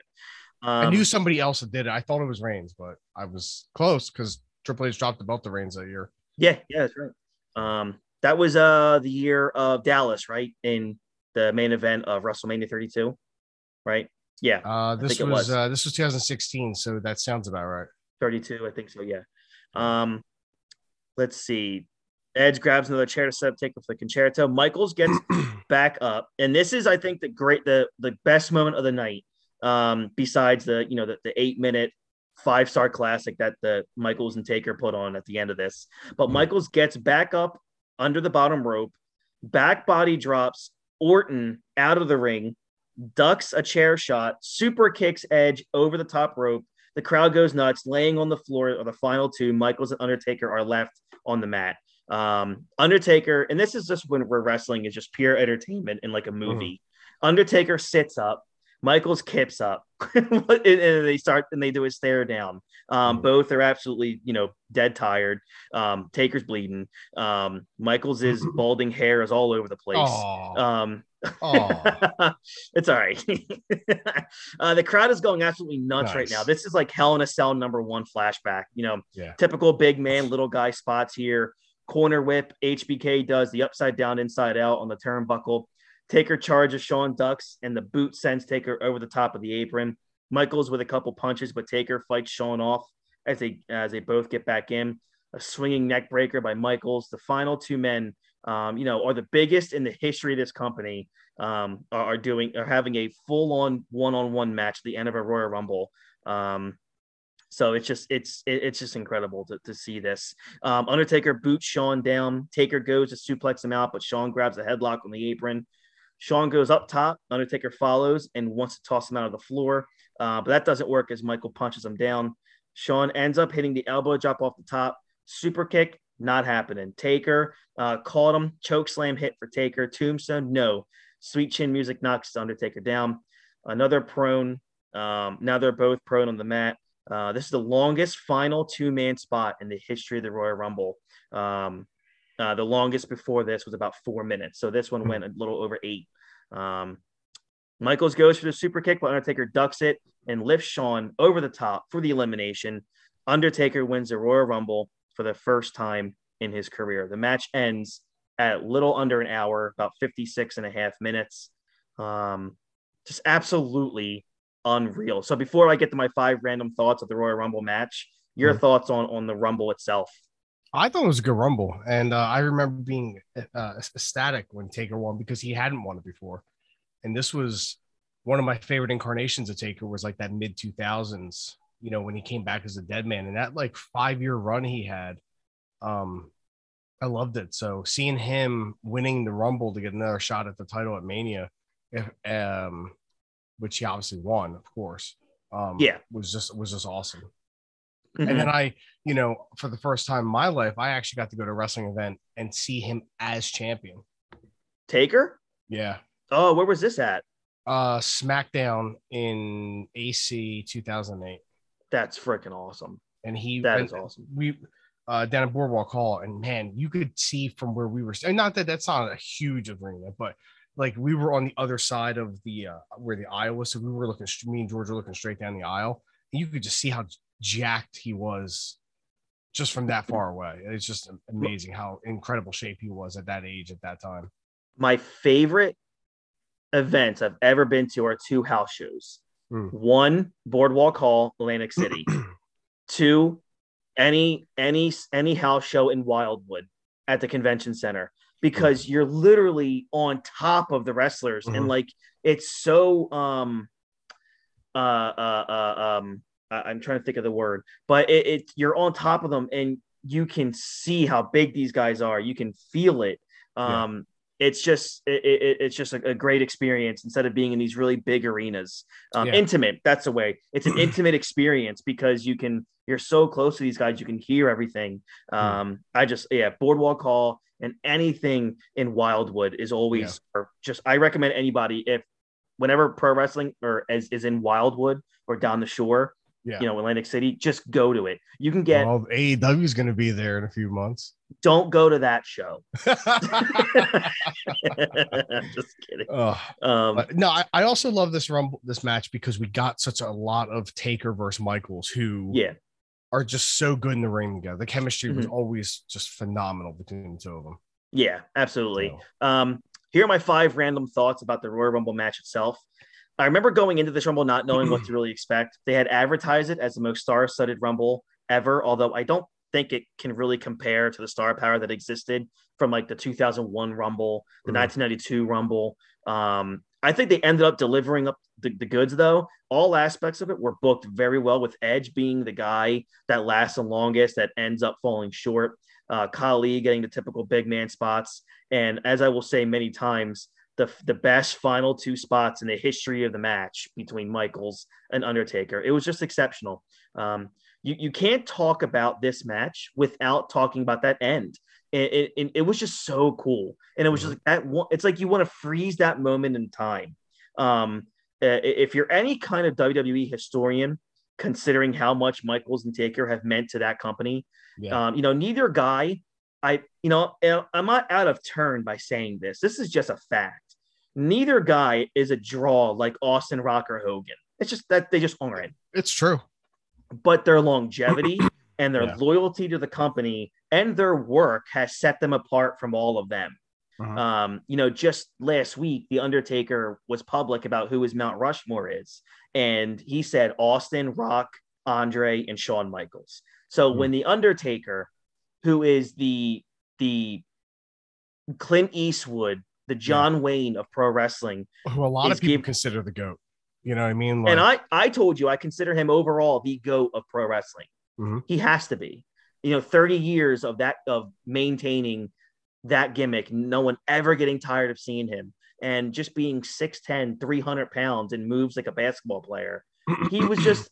Um, I knew somebody else that did it. I thought it was Reigns, but I was close because Triple H dropped the belt to Reigns that year. Yeah, yeah, that's right. Um, that was uh the year of Dallas, right? In the main event of WrestleMania 32, right? Yeah, Uh, this was, was. uh, this was 2016, so that sounds about right. 32, I think so. Yeah. Um, let's see. Edge grabs another chair to set up Taker for the con-chair-to. Michaels gets back up, and this is, I think, the great, the the best moment of the night. Um, besides the you know the, the eight minute five star classic that the Michaels and Taker put on at the end of this, but Mhm. Michaels gets back up under the bottom rope, back body drops Orton out of the ring, ducks a chair shot, super kicks Edge over the top rope. The crowd goes nuts, laying on the floor of the final two. Michaels and Undertaker are left on the mat. Um, Undertaker, and this is just when we're wrestling is just pure entertainment in like a movie. Undertaker sits up, Michaels kips up, and they start and they do a stare down. Um, Mhm. Both are absolutely, you know, dead tired. Um, Taker's bleeding. Um, Michaels' is balding hair is all over the place. Oh, Um, oh, it's all right. uh, the crowd is going absolutely nuts right now. This is like Hell in a Cell number one flashback. You know, Yeah. typical big man, little guy spots here. Corner whip. HBK does the upside down, inside out on the turnbuckle. Taker charges Shawn Ducks, and the boot sends Taker over the top of the apron. Michaels with a couple punches, but Taker fights Shawn off as they as they both get back in. A swinging neck breaker by Michaels. The final two men, um, you know, are the biggest in the history of this company. Um, are, doing are having a full on one on one match at the end of a Royal Rumble. Um, so it's just it's it- it's just incredible to, to see this. Um, Undertaker boots Shawn down. Taker goes to suplex him out, but Shawn grabs a headlock on the apron. Shawn goes up top. Undertaker follows and wants to toss him out of the floor, uh, but that doesn't work as Michael punches him down. Shawn ends up hitting the elbow drop off the top. Super kick, not happening. Taker uh, caught him. Choke slam hit for Taker. Tombstone, no. Sweet chin music knocks Undertaker down. Another prone. Um, now they're both prone on the mat. Uh, this is the longest final two man spot in the history of the Royal Rumble. Um, uh, the longest before this was about four minutes. So this one went a little over eight. Um, Michaels goes for the super kick, but Undertaker ducks it and lifts Shawn over the top for the elimination. Undertaker wins the Royal Rumble for the first time in his career. The match ends at little under an hour, about 56 and a half minutes. Um, just absolutely unreal. So before I get to my five random thoughts of the Royal Rumble match, your Mhm. thoughts on on the Rumble itself? I thought it was a good rumble, and uh, I remember being uh, ecstatic when Taker won because he hadn't won it before, and this was one of my favorite incarnations of Taker was like that mid two thousands, you know, when he came back as a dead man, and that like five year run he had, um, I loved it. So seeing him winning the rumble to get another shot at the title at Mania, if um, which he obviously won, of course. Um, Yeah. was just was just awesome. Mhm. And then I, you know, for the first time in my life, I actually got to go to a wrestling event and see him as champion. Taker. Yeah. Oh, where was this at? Uh SmackDown in AC 2008. That's freaking awesome. And he That is awesome. we uh down at Boardwalk Hall, and man, you could see from where we were and not that that's not a huge arena, but like we were on the other side of the uh where the aisle was. So we were looking me and George were looking straight down the aisle, and you could just see how jacked he was just from that far away. It's just amazing how incredible shape he was at that age at that time. My favorite events I've ever been to are two house shows. Hmm. One, Boardwalk Hall, Atlantic City. Two, any any any house show in Wildwood at the convention center because you're literally on top of the wrestlers and Mhm. like it's so um uh uh, uh um I- I'm trying to think of the word, but it, it you're on top of them and you can see how big these guys are. You can feel it. Um, it's just it, it, it's just a, a great experience instead of being in these really big arenas. Um, Yeah. Intimate, that's the way. It's an intimate experience because you can you're so close to these guys, you can hear everything. Um, I just yeah, Boardwalk Hall and anything in Wildwood is always or just I recommend anybody if whenever pro wrestling or as is in Wildwood or down the shore, Yeah. you know, Atlantic City, just go to it. You can get well, AEW is going to be there in a few months. don't go to that show. just kidding. Um, no, I, I also love this rumble this match because we got such a lot of Taker versus Michaels who yeah, are just so good in the ring together. The chemistry was Mhm. always just phenomenal between the two of them. yeah, absolutely. So, Um, here are my five random thoughts about the Royal Rumble match itself. I remember going into this Rumble not knowing what to really expect. They had advertised it as the most star-studded Rumble ever, although I don't think it can really compare to the star power that existed from like the 2001 Rumble, the Mhm. 1992 Rumble. Um, I think they ended up delivering up the, the goods though. All aspects of it were booked very well, with Edge being the guy that lasts the longest, that ends up falling short. Uh, Khali getting the typical big man spots, and as I will say many times, the the best final two spots in the history of the match between Michaels and Undertaker. It was just exceptional. Um, you you can't talk about this match without talking about that end. It, it, it, was just so cool, and it was just like that. One, it's like you want to freeze that moment in time. Um, if you're any kind of WWE historian, considering how much Michaels and Taker have meant to that company, yeah. um, you know, neither guy, I, you know, I'm not out of turn by saying this. This is just a fact. Neither guy is a draw like Austin Rocker Hogan. It's just that they just aren't. it's true. But their longevity and their Yeah. loyalty to the company and their work has set them apart from all of them. Mhm. Um, you know, just last week, The Undertaker was public about who his Mount Rushmore is. And he said Austin, Rock, Andre, and Shawn Michaels. So Hmm. when The Undertaker, who is the the Clint Eastwood, the John Wayne of pro wrestling, Who a lot of people give- consider the goat. You know what I mean? Like, and I I told you I consider him overall the goat of pro wrestling. Mhm. He has to be. You know, 30 years of that of maintaining that gimmick, no one ever getting tired of seeing him and just being 6'10, 300 pounds and moves like a basketball player. He was just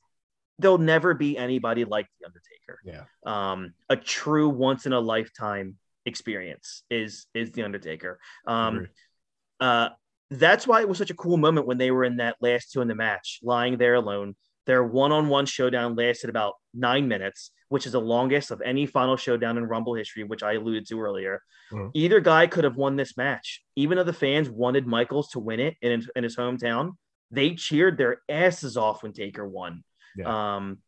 there'll never be anybody like the Undertaker. yeah. Um, a true once in a lifetime experience is is the Undertaker. Um, uh, that's why it was such a cool moment when they were in that last two in the match, lying there alone. Their one-on-one showdown lasted about nine minutes, which is the longest of any final showdown in Rumble history, which I alluded to earlier. Mhm. Either guy could have won this match, even though the fans wanted Michaels to win it in, in his hometown. They cheered their asses off when Taker won. Um,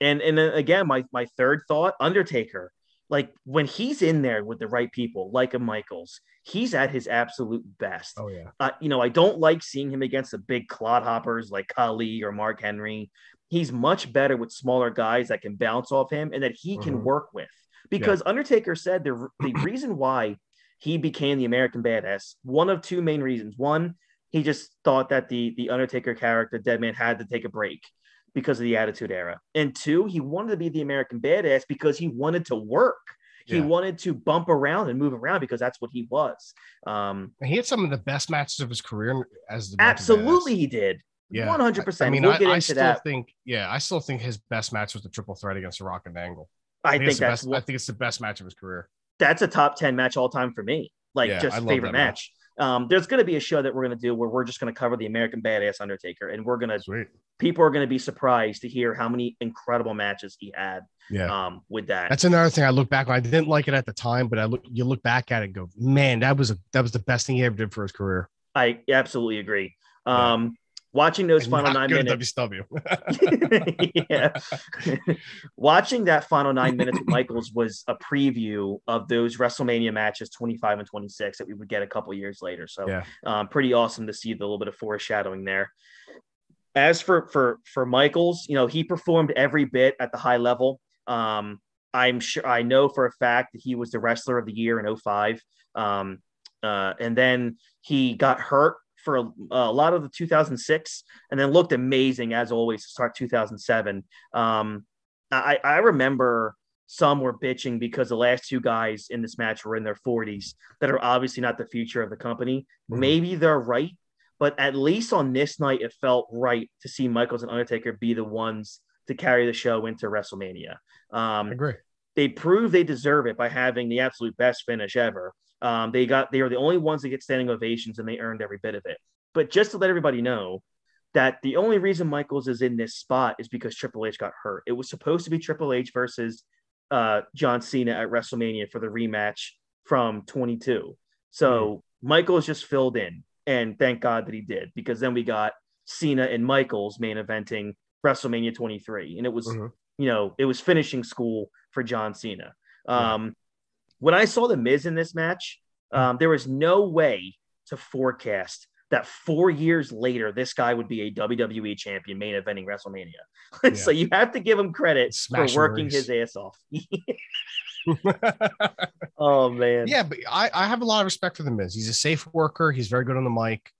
and and then again, my my third thought, Undertaker. Like when he's in there with the right people, like a Michaels, he's at his absolute best. Oh yeah. Uh, you know, I don't like seeing him against the big clodhoppers like Khali or Mark Henry. He's much better with smaller guys that can bounce off him and that he can Mhm. work with. Because Undertaker said the the reason why he became the American Badass, one of two main reasons. One, he just thought that the the Undertaker character, Dead Man, had to take a break because of the Attitude Era. And two, he wanted to be the American Badass because he wanted to work. He Yeah. wanted to bump around and move around because that's what he was. Um, he had some of the best matches of his career as the absolutely, Badass. he did. Yeah, one hundred percent. I mean, We'll I, I still that. think, yeah, I still think his best match was the triple threat against the Rock and Angle. I think, think the that's best, I think it's the best match of his career. that's a top 10 match all time for me. Like Yeah, just favorite that match. Um, there's going to be a show that we're going to do where we're just going to cover the American Badass Undertaker, and we're going to people are going to be surprised to hear how many incredible matches he had Yeah. um, with that. That's another thing I look back on. I didn't like it at the time, but I look you look back at it and go, man, that was a that was the best thing he ever did for his career. I absolutely agree. Um, watching those final nine minutes, WCW. yeah. Watching that final nine minutes with Michaels was a preview of those WrestleMania matches 25 and 26 that we would get a couple years later. So Yeah. um, pretty awesome to see the little bit of foreshadowing there. As for for for Michaels, you know, he performed every bit at the high level. Um, I'm sure I know for a fact that he was the wrestler of the year in 05. Um, uh, and then he got hurt for a, a lot of the 2006 and then looked amazing as always to start 2007. Um, I, I remember some were bitching because the last two guys in this match were in their 40s that are obviously not the future of the company. Mhm. Maybe they're right, but at least on this night, it felt right to see Michaels and Undertaker be the ones to carry the show into WrestleMania. I Um, agree. they prove they deserve it by having the absolute best finish ever. Um, they got they are the only ones that get standing ovations, and they earned every bit of it. But just to let everybody know that the only reason Michaels is in this spot is because Triple H got hurt. It was supposed to be Triple H versus uh, John Cena at WrestleMania for the rematch from 22. So Michaels just filled in, and thank God that he did because then we got Cena and Michaels main eventing WrestleMania 23, and it was Mhm. you know it was finishing school for John Cena. Um, When I saw the Miz in this match, um, there was no way to forecast that four years later this guy would be a WWE champion main eventing WrestleMania. so you have to give him credit Smash for working his ass off. oh man, yeah, but I, I have a lot of respect for the Miz. He's a safe worker. He's very good on the mic.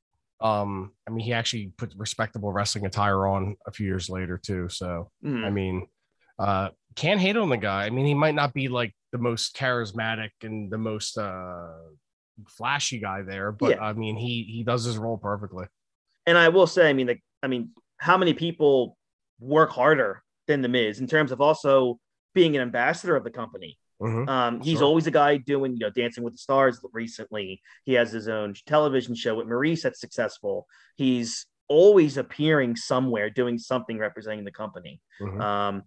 Um, I mean, he actually put respectable wrestling attire on a few years later too. So Mhm. I mean, uh, can't hate on the guy. I mean, he might not be like the most charismatic and the most uh flashy guy there, but Yeah. I mean, he he does his role perfectly. and I will say, I mean, like, I mean, how many people work harder than the Miz in terms of also being an ambassador of the company? Mhm. Um, he's Sure. always a guy doing, you know, Dancing with the Stars recently. He has his own television show with Maurice that's successful. He's always appearing somewhere doing something representing the company. Mhm. Um,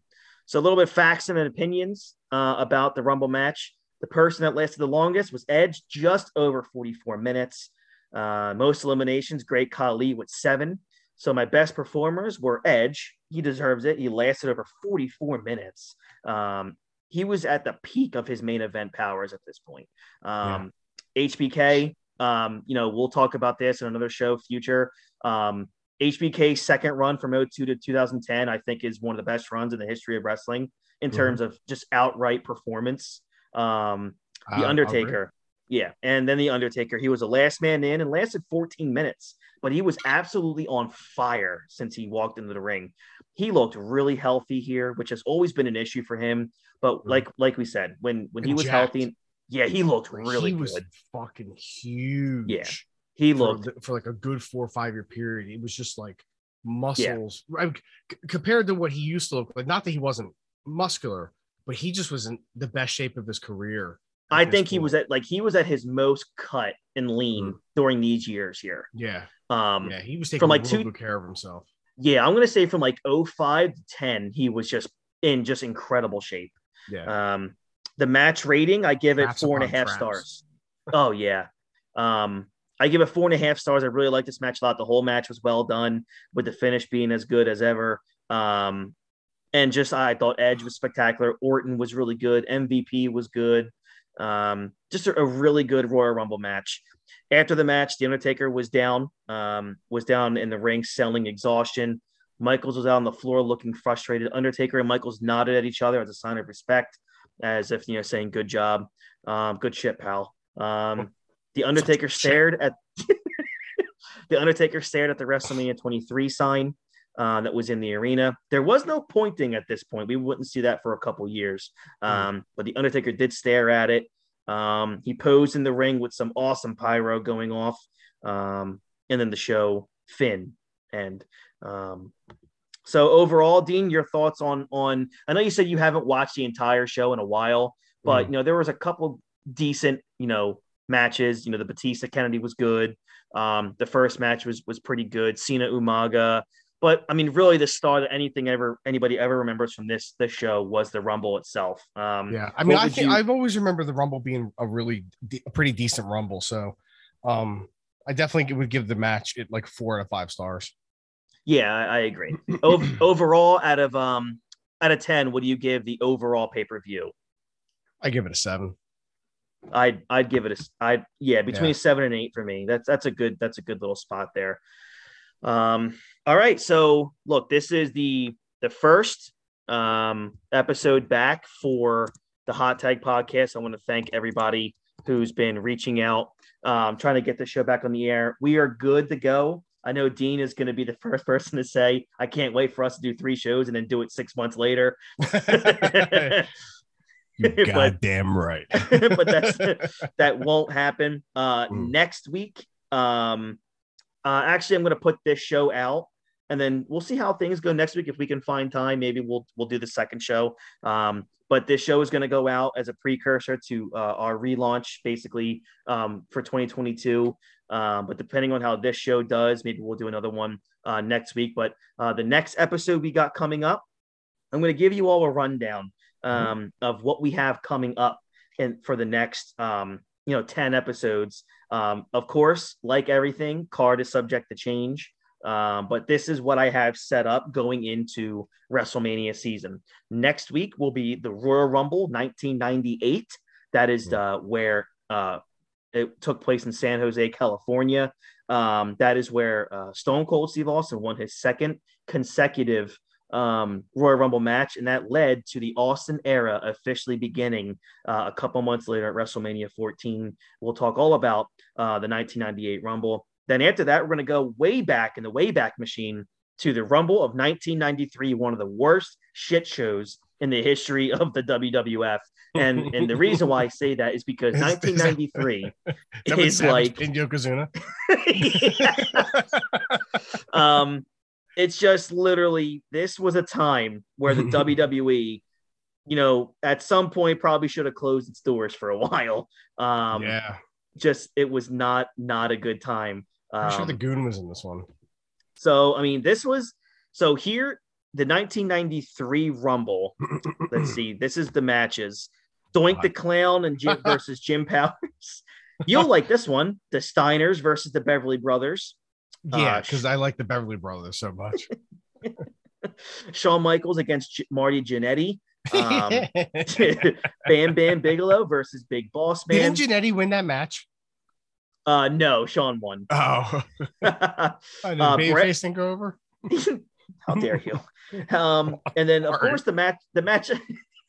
so a little bit facts and opinions uh, about the Rumble match. The person that lasted the longest was Edge, just over 44 minutes. Uh, most eliminations, Great Khali with seven. So my best performers were Edge. He deserves it. He lasted over 44 minutes. Um, he was at the peak of his main event powers at this point. Um, HBK, um, you know, we'll talk about this in another show, future. Um, HBK's second run from 02 to 2010, I think, is one of the best runs in the history of wrestling in Mhm. terms of just outright performance. Um, Uh, the I'll Undertaker, yeah, and then the Undertaker, he was the last man in and lasted 14 minutes, but he was absolutely on fire since he walked into the ring. He looked really healthy here, which has always been an issue for him. But Mhm. like like we said, when when he was jacked. healthy, yeah, he looked really he was good. fucking huge. Yeah, He for, looked the- for like a good four or five year period. It was just like muscles I mean, c- compared to what he used to look like. Not that he wasn't muscular, but he just was in the best shape of his career. I think he point. was at like he was at his most cut and lean during these years here. Yeah, Um, yeah, he was taking from, like, two- good care of himself. yeah, I'm gonna say from like 05 to 10, he was just in just incredible shape. Yeah, Um, the match rating, I give it four and a half traps. stars. Oh yeah. Um, I give it four and a half stars. I really like this match a lot. The whole match was well done, with the finish being as good as ever. Um, and just I thought Edge was spectacular. Orton was really good. MVP was good. Um, just a, a really good Royal Rumble match. After the match, The Undertaker was down, um, was down in the ring selling exhaustion. Michaels was out on the floor looking frustrated. Undertaker and Michaels nodded at each other as a sign of respect, as if you know saying "good job, um, good shit, pal." Um, the Undertaker stared at the Undertaker stared at the WrestleMania 23 sign uh, that was in the arena. There was no pointing at this point. We wouldn't see that for a couple years. Um, But the Undertaker did stare at it. Um, he posed in the ring with some awesome pyro going off. Um, and then the show, Finn. And Um, so overall, Dean, your thoughts on on? I know you said you haven't watched the entire show in a while, but mm. you know there was a couple decent you know matches. You know the Batista Kennedy was good. Um, the first match was was pretty good. Cena Umaga, but I mean, really, the star that anything ever anybody ever remembers from this this show was the Rumble itself. Um, yeah, I mean, I think you... I've always remembered the Rumble being a really de- a pretty decent Rumble. So, um, I definitely would give the match it like four out of five stars. Yeah, I, I agree. o- overall, out of um out of ten, what do you give the overall pay per view? I give it a seven. I'd I'd give it a I yeah between yeah. seven and eight for me. That's that's a good that's a good little spot there. Um, all right. So look, this is the the first um, episode back for the Hot Tag Podcast. I want to thank everybody who's been reaching out, um, trying to get the show back on the air. We are good to go. I know Dean is going to be the first person to say, "I can't wait for us to do three shows and then do it six months later." goddamn right. but that's that won't happen. Uh, mm. Next week, um, uh, actually, I'm going to put this show out, and then we'll see how things go next week. If we can find time, maybe we'll we'll do the second show. Um, but this show is going to go out as a precursor to uh, our relaunch, basically um, for 2022. Um, but depending on how this show does, maybe we'll do another one uh, next week. But uh, the next episode we got coming up, I'm going to give you all a rundown. Um, mm-hmm. of what we have coming up and for the next um, you know 10 episodes. Um, of course like everything card is subject to change. Um, but this is what i have set up going into wrestlemania season. Next week will be the royal rumble 1998 that is uh, where uh, it took place in san jose california. Um, that is where uh, stone cold steve austin won his second consecutive um, Royal Rumble match, and that led to the Austin era officially beginning uh, a couple months later at WrestleMania 14. We'll talk all about uh, the 1998 Rumble. Then after that, we're going to go way back in the Wayback Machine to the Rumble of 1993, one of the worst shit shows in the history of the WWF. And and the reason why I say that is because 1993 is, is like in Yokozuna. um, it's just literally this was a time where the WWE, you know, at some point probably should have closed its doors for a while. Um, yeah, just it was not not a good time. Um, I'm sure the Goon was in this one. So I mean, this was so here the 1993 Rumble. let's see, this is the matches: Doink the Clown and Jim versus Jim Powers. You'll like this one: the Steiners versus the Beverly Brothers. Yeah, because uh, I like the Beverly Brothers so much. Shawn Michaels against G- Marty Jannetty. Um, Bam Bam Bigelow versus Big Boss Man. Didn't Jannetty win that match? Uh, no, Shawn won. Oh, I did uh, Bret... thing go over? How dare you? Um, and then of course the match, the match,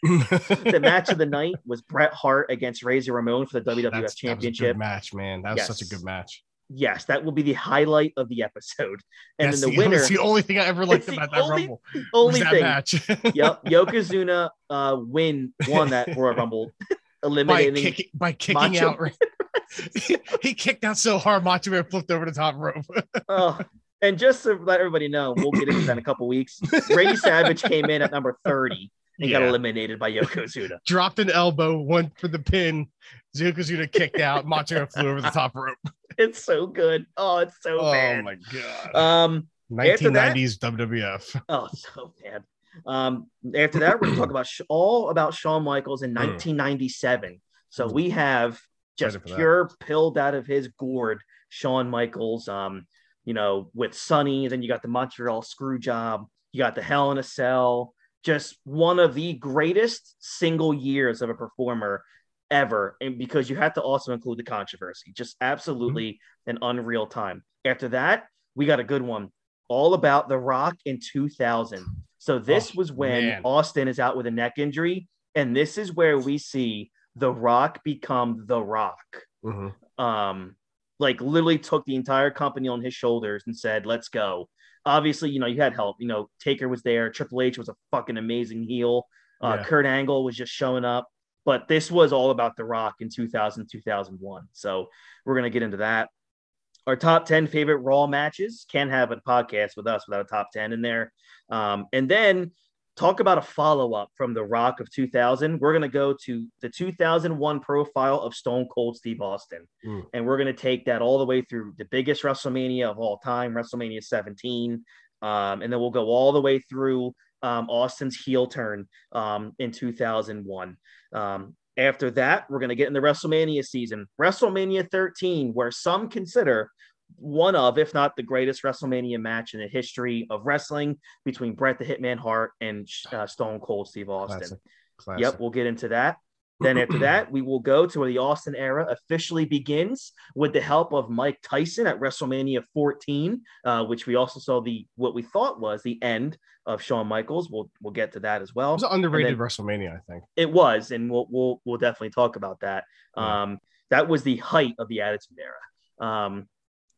the match of the night was Bret Hart against Razor Ramon for the WWF That's, Championship match. Man, that was yes. such a good match yes, that will be the highlight of the episode. And that's then the, winner. It's the only thing I ever liked about that only, Rumble. Only thing. Match. yep. Yokozuna uh, win won that Royal Rumble, eliminating by, kick, by kicking Macho. out. he, he, kicked out so hard, Macho Man flipped over the top rope. oh, and just to let everybody know, we'll get into that in a couple weeks. Randy Savage came in at number 30 and yeah. got eliminated by Yokozuna. Dropped an elbow, went for the pin. Yokozuna kicked out. Macho flew over the top rope. It's so good. Oh, it's so oh, bad. Oh my god. Um, 1990s that, WWF. Oh, so bad. Um, after that, we're gonna talk about all about Shawn Michaels in 1997. Hmm. So hmm. we have just pure that. pilled out of his gourd Shawn Michaels. Um, you know, with Sunny, then you got the Montreal Screw Job, you got the Hell in a Cell, just one of the greatest single years of a performer ever. And because you have to also include the controversy, just absolutely mm-hmm. an unreal time. After that, we got a good one all about The Rock in 2000. So this oh, was when man. Austin is out with a neck injury. And this is where we see The Rock become The Rock. Mm-hmm. Um, like literally took the entire company on his shoulders and said, let's go. Obviously, you know, you had help. You know, Taker was there. Triple H was a fucking amazing heel. Uh, yeah. Kurt Angle was just showing up. But this was all about The Rock in 2000, 2001. So we're going to get into that. our top 10 favorite Raw matches. Can't have a podcast with us without a top 10 in there. Um, and then talk about a follow up from The Rock of 2000. We're going to go to the 2001 profile of Stone Cold Steve Austin. Mm. And we're going to take that all the way through the biggest WrestleMania of all time, WrestleMania 17. Um, and then we'll go all the way through um, Austin's heel turn um, in 2001. Um, after that, we're going to get in the WrestleMania season, WrestleMania 13, where some consider one of, if not the greatest WrestleMania match in the history of wrestling between Bret the Hitman Hart and uh, Stone Cold Steve Austin. Classic. Classic. Yep, we'll get into that. Then after that, we will go to where the Austin era officially begins with the help of Mike Tyson at WrestleMania 14, uh, which we also saw the what we thought was the end of Shawn Michaels. We'll we'll get to that as well. It was an underrated WrestleMania, I think. It was, and we'll we'll we'll definitely talk about that. Yeah. Um, that was the height of the Attitude Era. Um,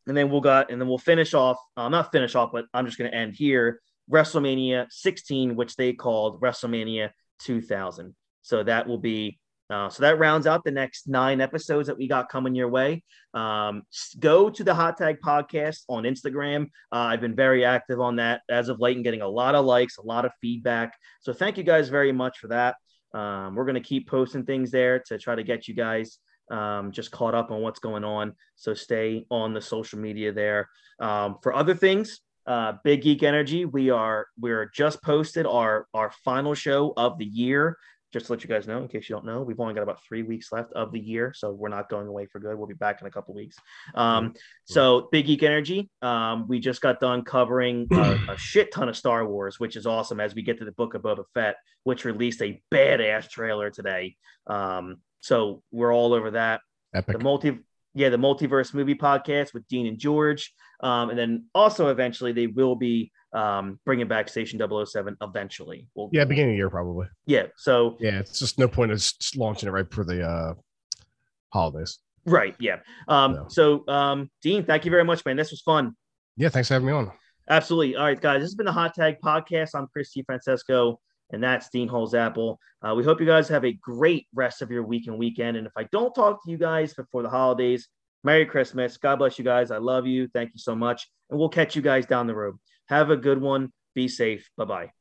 and then we'll got and then we'll finish off. Uh, not finish off, but I'm just going to end here. WrestleMania 16, which they called WrestleMania 2000. So that will be uh, so that rounds out the next nine episodes that we got coming your way. Um, go to the Hot Tag Podcast on Instagram. Uh, I've been very active on that as of late and getting a lot of likes, a lot of feedback. So thank you guys very much for that. Um, we're going to keep posting things there to try to get you guys um, just caught up on what's going on. So stay on the social media there. Um, for other things, uh, Big Geek Energy, we are we're just posted our our final show of the year just to let you guys know, in case you don't know, we've only got about three weeks left of the year, so we're not going away for good. We'll be back in a couple weeks. Um, so, Big Geek Energy, um, we just got done covering a, a, shit ton of Star Wars, which is awesome. As we get to the Book of Boba Fett, which released a badass trailer today. Um, so we're all over that. Epic. The multi, yeah, the multiverse movie podcast with Dean and George, um, and then also eventually they will be um, bringing back Station 007 eventually. We'll, yeah, beginning of the year probably. Yeah. So yeah, it's just no point of launching it right for the uh, holidays. Right. Yeah. Um, no. So um, Dean, thank you very much, man. This was fun. Yeah. Thanks for having me on. Absolutely. All right, guys. This has been the Hot Tag Podcast. I'm Christy Francesco, and that's Dean Holzapple. Uh, we hope you guys have a great rest of your week and weekend. And if I don't talk to you guys before the holidays, Merry Christmas. God bless you guys. I love you. Thank you so much. And we'll catch you guys down the road. Have a good one. Be safe. Bye bye.